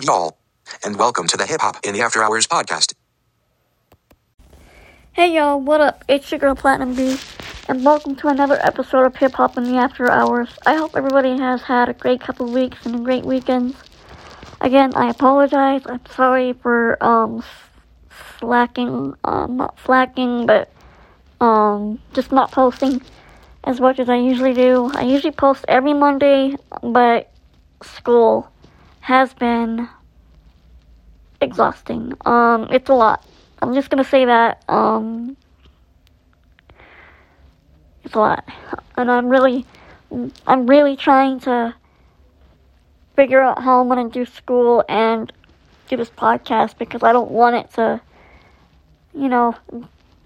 of y'all. And welcome to the Hip Hop in the After Hours podcast. Hey y'all, what up? It's your girl Platinum B, and welcome to another episode of Hip Hop in the After Hours. I hope everybody has had a great couple weeks and a great weekend. Again, I apologize. I'm sorry for um slacking, um not slacking, but um just not posting as much as I usually do. I usually post every Monday, but school has been exhausting. Um, it's a lot. I'm just gonna say that. Um, it's a lot, and I'm really, I'm really trying to figure out how I'm gonna do school and do this podcast because I don't want it to, you know,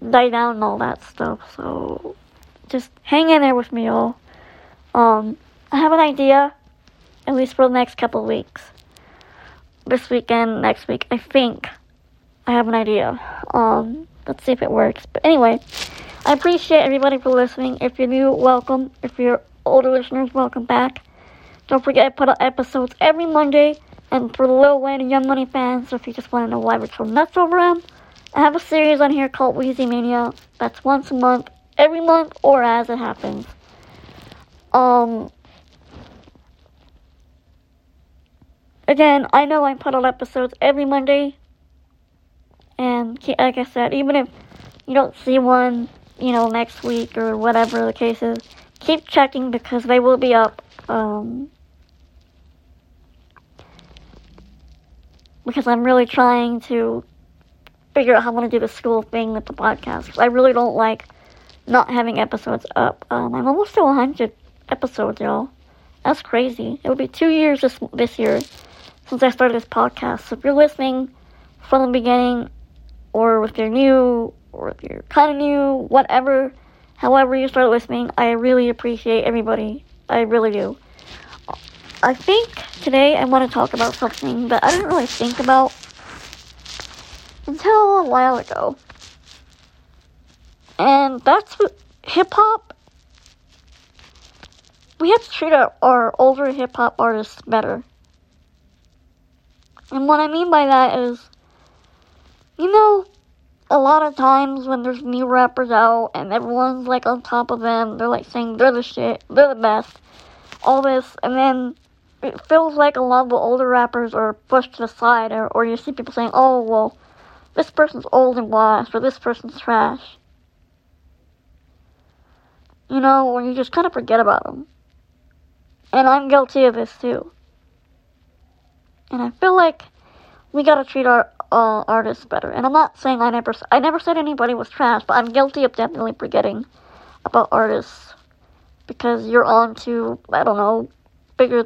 die down and all that stuff. So just hang in there with me, y'all. Um, I have an idea, at least for the next couple weeks. This weekend, next week, I think I have an idea. Um, let's see if it works. But anyway, I appreciate everybody for listening. If you're new, welcome. If you're older listeners, welcome back. Don't forget I put out episodes every Monday. And for the Lil Wayne and Young Money fans, so if you just want to know why we're so nuts over them, I have a series on here called Weezy Mania. That's once a month every month or as it happens. Um, again, I know I put out episodes every Monday, and like I said, even if you don't see one, you know, next week or whatever the case is, keep checking because they will be up. Um, because I'm really trying to figure out how I'm going to do the school thing with the podcast. I really don't like not having episodes up. Um, I'm almost to 100 episodes, y'all. That's crazy. It will be two years this this year since I started this podcast. So if you're listening from the beginning, or if you're new, or if you're kind of new, whatever, however you started listening, I really appreciate everybody. I really do. I think today I want to talk about something that I didn't really think about until a while ago. And that's hip hop. We have to treat our, our older hip hop artists better. And what I mean by that is, you know, a lot of times when there's new rappers out and everyone's like on top of them, they're like saying they're the shit, they're the best, all this, and then it feels like a lot of the older rappers are pushed to the side, or, or you see people saying, oh, well, this person's old and washed, or this person's trash you know, when you just kind of forget about them. And I'm guilty of this too. And I feel like we gotta treat our uh, artists better. And I'm not saying I never, I never said anybody was trash, but I'm guilty of definitely forgetting about artists because you're on to I don't know, bigger,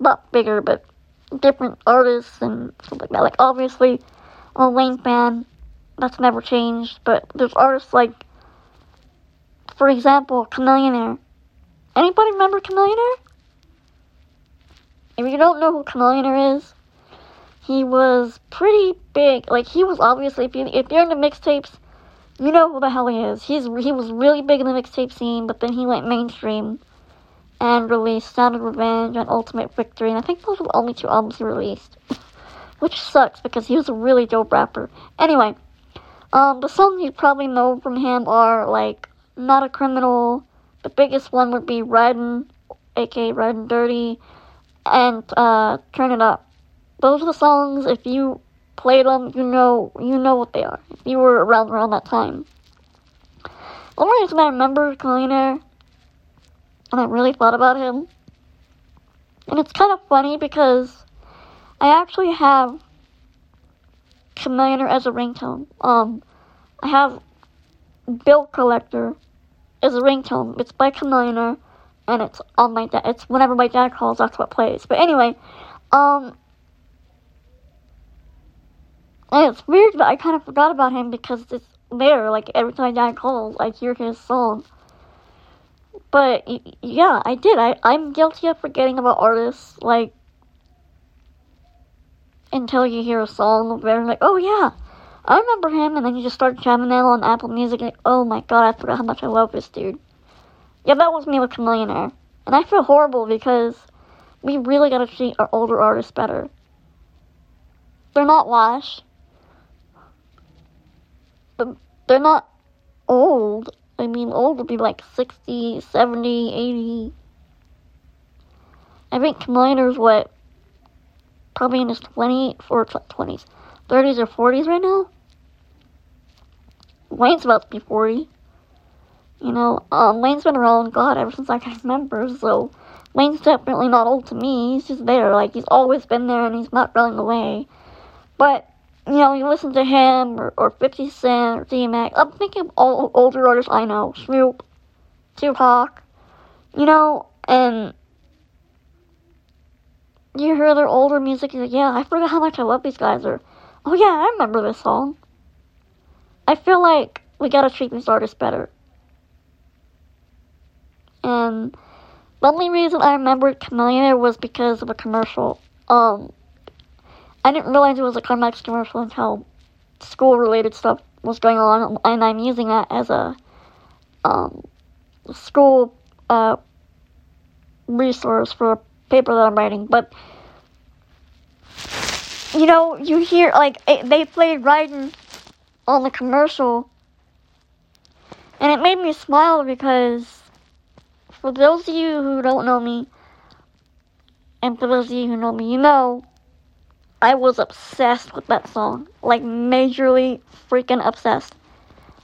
not bigger, but different artists and stuff like that. Like obviously, I'm a Wayne fan. That's never changed. But there's artists like for example, Chamillionaire. Anybody remember Chamillionaire? If you don't know who Chamillionaire is, he was pretty big. Like he was obviously, if, you, if you're into mixtapes, you know who the hell he is. He's he was really big in the mixtape scene, but then he went mainstream and released Sound of Revenge and Ultimate Victory, and I think those were the only two albums he released, which sucks because he was a really dope rapper. Anyway, um, the songs you probably know from him are like not a criminal. The biggest one would be Riding, aka Riding Dirty, and uh, Turn It Up. Those are the songs. If you played them, you know you know what they are. If you were around around that time. The only reason I remember Chamillionaire, and I really thought about him, and it's kind of funny because I actually have Chamillionaire as a ringtone. Um, I have Bill Collector as a ringtone. It's by Chamillionaire, and it's on my dad. It's whenever my dad calls, that's what plays. But anyway, um, and it's weird that I kind of forgot about him because it's there. Like every time dad calls, I hear his song. But yeah, I did. I I'm guilty of forgetting about artists like until you hear a song they're like, oh yeah, I remember him, and then you just start jamming them on Apple Music, and oh my god, I forgot how much I love this dude. Yeah, that was me with Chamillionaire. And I feel horrible because we really gotta treat our older artists better. they're not washed. But they're not old. I mean, old would be like 60, 70, 80. I think Chamillionaire's what? Probably in his 20s or 20s, 30s or 40s right now. Wayne's about to be 40. You know, um, Wayne's been around, God, ever since I can remember, so Wayne's definitely not old to me. He's just there. Like, he's always been there and he's not running away. But, you know, you listen to him or, or 50 Cent or DMX. I'm thinking of all older artists I know. Snoop, Tupac, you know, and you hear their older music, you're like, yeah, I forgot how much I love these guys. Or, oh yeah, I remember this song. I feel like we gotta treat these artists better. And the only reason I remembered Chamillionaire was because of a commercial. Um, I didn't realize it was a CarMax commercial until school related stuff was going on, and I'm using that as a um, school uh, resource for a paper that I'm writing. But you know, you hear like it, they played Riding on the commercial, and it made me smile because for those of you who don't know me, and for those of you who know me, you know I was obsessed with that song. Like, majorly freaking obsessed.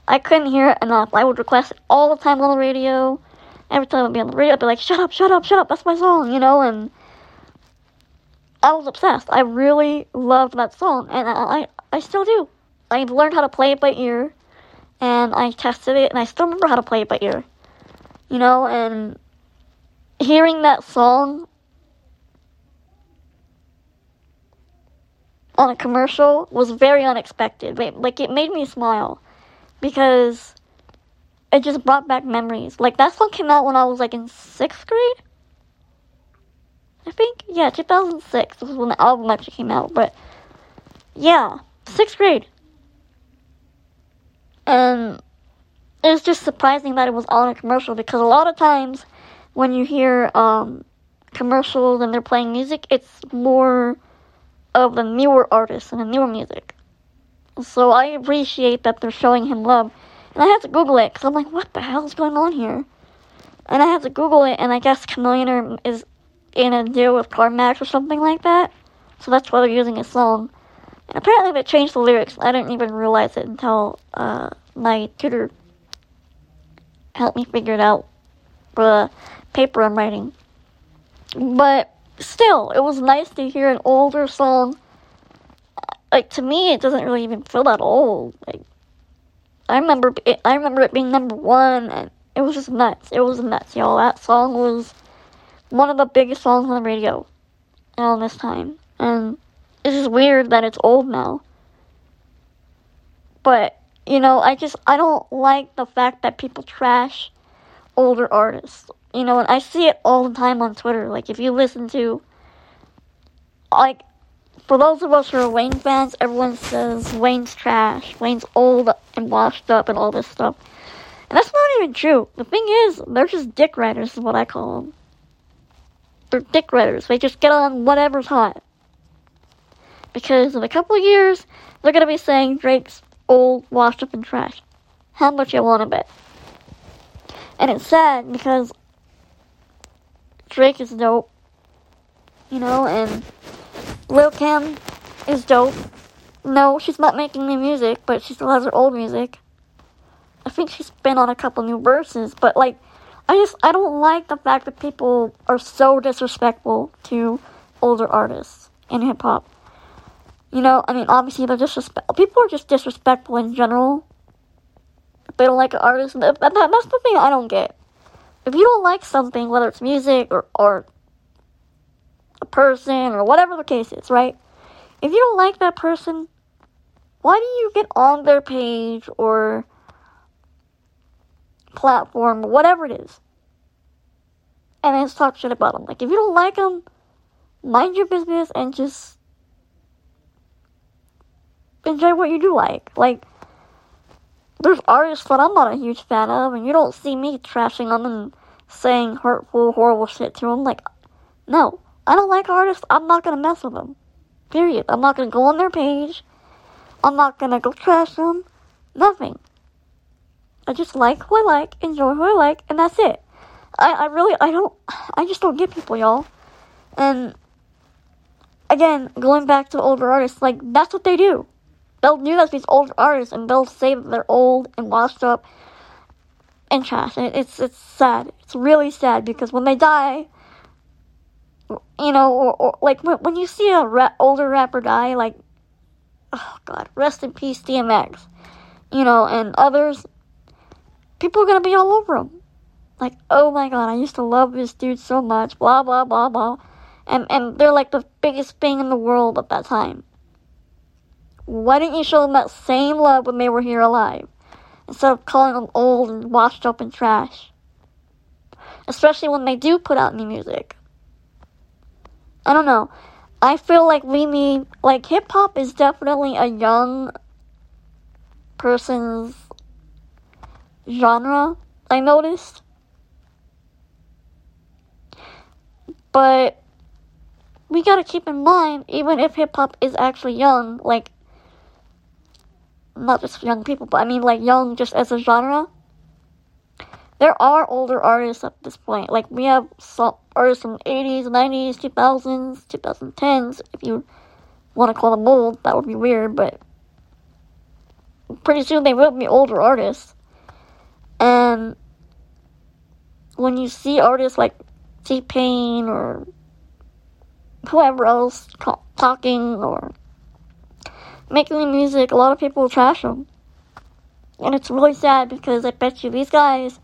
I couldn't hear it enough. I would request it all the time on the radio. Every time I'd be on the radio, I'd be like, shut up, shut up, shut up, that's my song, you know? And I was obsessed. I really loved that song, and I, I still do. I learned how to play it by ear, and I tested it, and I still remember how to play it by ear you know, and hearing that song on a commercial was very unexpected. Like, it made me smile because it just brought back memories. Like, that song came out when I was, like, in sixth grade? I think, yeah, 2006 was when the album actually came out, but yeah, sixth grade. And it's just surprising that it was on a commercial because a lot of times when you hear um, commercials and they're playing music, it's more of the newer artists and the newer music. So I appreciate that they're showing him love. And I had to Google it because I'm like, what the hell is going on here? And I had to Google it, and I guess Chamillionaire is in a deal with CarMax or something like that. So that's why they're using his song. And apparently they changed the lyrics. I didn't even realize it until uh, my tutor helped me figure it out for the paper I'm writing. But still, it was nice to hear an older song. Like to me, it doesn't really even feel that old. Like I remember, it, I remember it being number one, and it was just nuts. It was nuts, y'all. That song was one of the biggest songs on the radio all this time, and it's just weird that it's old now. But you know, I just I don't like the fact that people trash older artists. You know, and I see it all the time on Twitter. Like if you listen to like for those of us who are Wayne fans, everyone says Wayne's trash, Wayne's old and washed up and all this stuff. And that's not even true. The thing is, they're just dick writers, is what I call them. They're dick writers. They just get on whatever's hot. Because in a couple of years, they're gonna be saying Drake's old, washed up, and trash. How much you want to bet? And it's sad because Drake is dope, you know, and Lil Kim is dope. No, she's not making new music, but she still has her old music. I think she's been on a couple new verses, but like, I just I don't like the fact that people are so disrespectful to older artists in hip hop. You know, I mean, obviously they're disrespectful. People are just disrespectful in general. They don't like an artist, that, that, that's the thing I don't get. If you don't like something, whether it's music or art, a person or whatever the case is, right? If you don't like that person, why do you get on their page or platform or whatever it is and then talk shit about them? Like, if you don't like them, mind your business and just enjoy what you do like. Like, there's artists that I'm not a huge fan of, and you don't see me trashing on them saying hurtful, horrible shit to them. Like, no, I don't like artists. I'm not gonna mess with them. Period. I'm not gonna go on their page. I'm not gonna go trash them. Nothing. I just like who I like, enjoy who I like, and that's it. I, I really, I don't, I just don't get people, y'all. And again, going back to older artists, like, that's what they do. They'll do that to these older artists, and they'll say that they're old and washed up and trash. It's, it's sad. It's really sad because when they die, you know, or, or like when, when you see a older rapper die, like, oh god, rest in peace, DMX, you know, and others, people are gonna be all over him. Like, oh my god, I used to love this dude so much, blah blah blah blah, and and they're like the biggest thing in the world at that time. Why didn't you show them that same love when they were here alive, instead of calling them old and washed up and trash? Especially when they do put out new music. I don't know. I feel like we need like hip hop is definitely a young person's genre. I noticed, but we gotta keep in mind, even if hip hop is actually young, like not just young people, but I mean like young just as a genre. There are older artists at this point. Like we have some artists from 80s, 90s, 2000s, 2010s. If you want to call them old, that would be weird, but pretty soon they will be older artists. And when you see artists like T Pain or whoever else talking or making music, a lot of people trash them. And it's really sad because I bet you these guys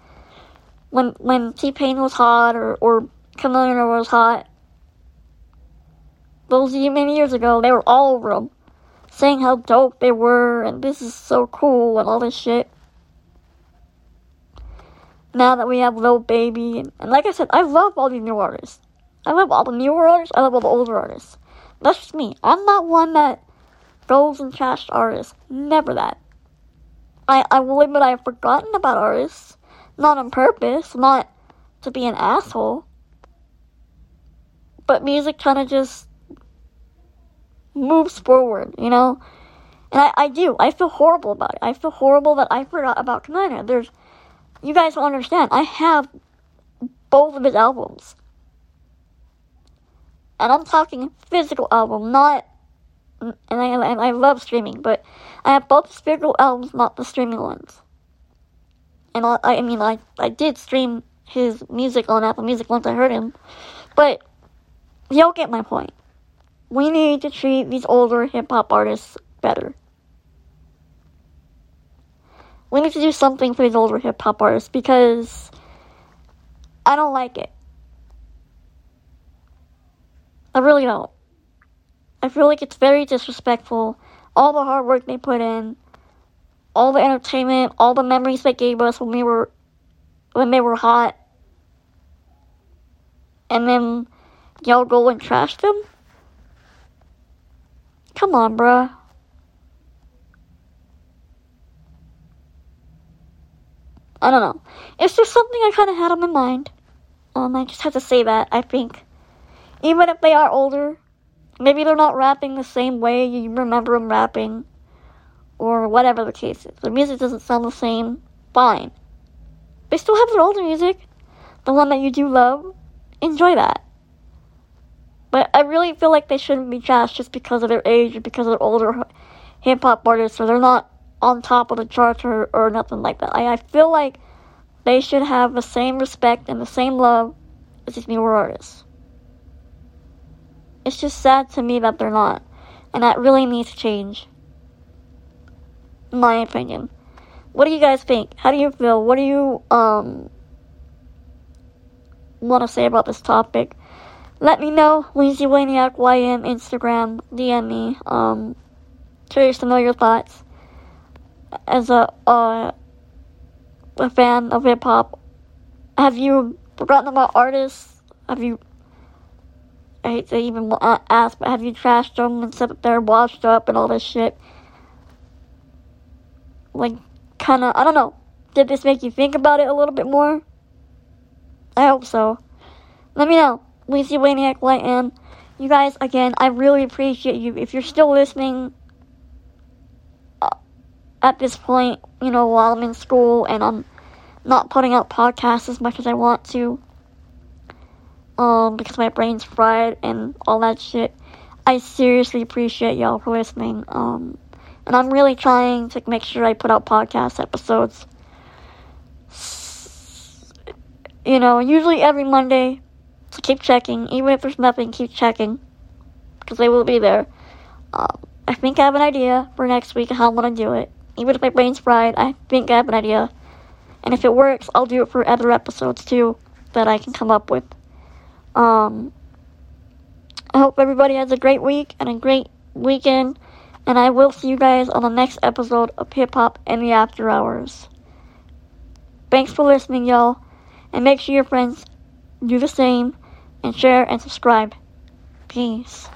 when when T Pain was hot or or Chamillionaire was hot, those many years ago, they were all over them, saying how dope they were and this is so cool and all this shit. Now that we have Lil Baby and, and like I said, I love all these new artists. I love all the newer artists. I love all the older artists. That's just me. I'm not one that goes and trashed artists. Never that. I I will admit I've forgotten about artists not on purpose, not to be an asshole. But music kind of just moves forward, you know? And I, I do. I feel horrible about it. I feel horrible that I forgot about Commander. There's, you guys don't understand. I have both of his albums. And I'm talking physical album, not, and I, and I love streaming, but I have both physical albums, not the streaming ones and I, I mean, I, I did stream his music on Apple Music once I heard him, but y'all get my point. We need to treat these older hip hop artists better. We need to do something for these older hip hop artists because I don't like it. I really don't. I feel like it's very disrespectful. All the hard work they put in, all the entertainment, all the memories they gave us when we were when they were hot. And then y'all go and trash them? Come on, bruh. I don't know. It's just something I kind of had on my mind. Um, I just had to say that, I think. Even if they are older, maybe they're not rapping the same way you remember them rapping or whatever the case is. The music doesn't sound the same, fine. They still have their older music, the one that you do love. Enjoy that. But I really feel like they shouldn't be trashed just because of their age or because they're older hip hop artists or they're not on top of the charts or, or nothing like that. I, I feel like they should have the same respect and the same love as these newer artists. It's just sad to me that they're not. And that really needs to change my opinion. What do you guys think? How do you feel? What do you um want to say about this topic? Let me know. Waniac YM Instagram DM me. Um, curious to know your thoughts. As a uh, a fan of hip hop, have you forgotten about artists? Have you? I hate to even ask, but have you trashed them and said that they're washed up and all this shit? like kind of I don't know. Did this make you think about it a little bit more? I hope so. Let me know. Lucy Waniac Light and you guys, again, I really appreciate you. If you're still listening uh, at this point, you know, while I'm in school and I'm not putting out podcasts as much as I want to, um, because my brain's fried and all that shit. I seriously appreciate y'all for listening. Um, and I'm really trying to make sure I put out podcast episodes. You know, usually every Monday. So keep checking. Even if there's nothing, keep checking. Because they will be there. Um, I think I have an idea for next week how I'm going to do it. Even if my brain's fried, I think I have an idea. And if it works, I'll do it for other episodes too that I can come up with. Um, I hope everybody has a great week and a great weekend. And I will see you guys on the next episode of Hip Hop in the After Hours. Thanks for listening, y'all. And make sure your friends do the same and share and subscribe. Peace.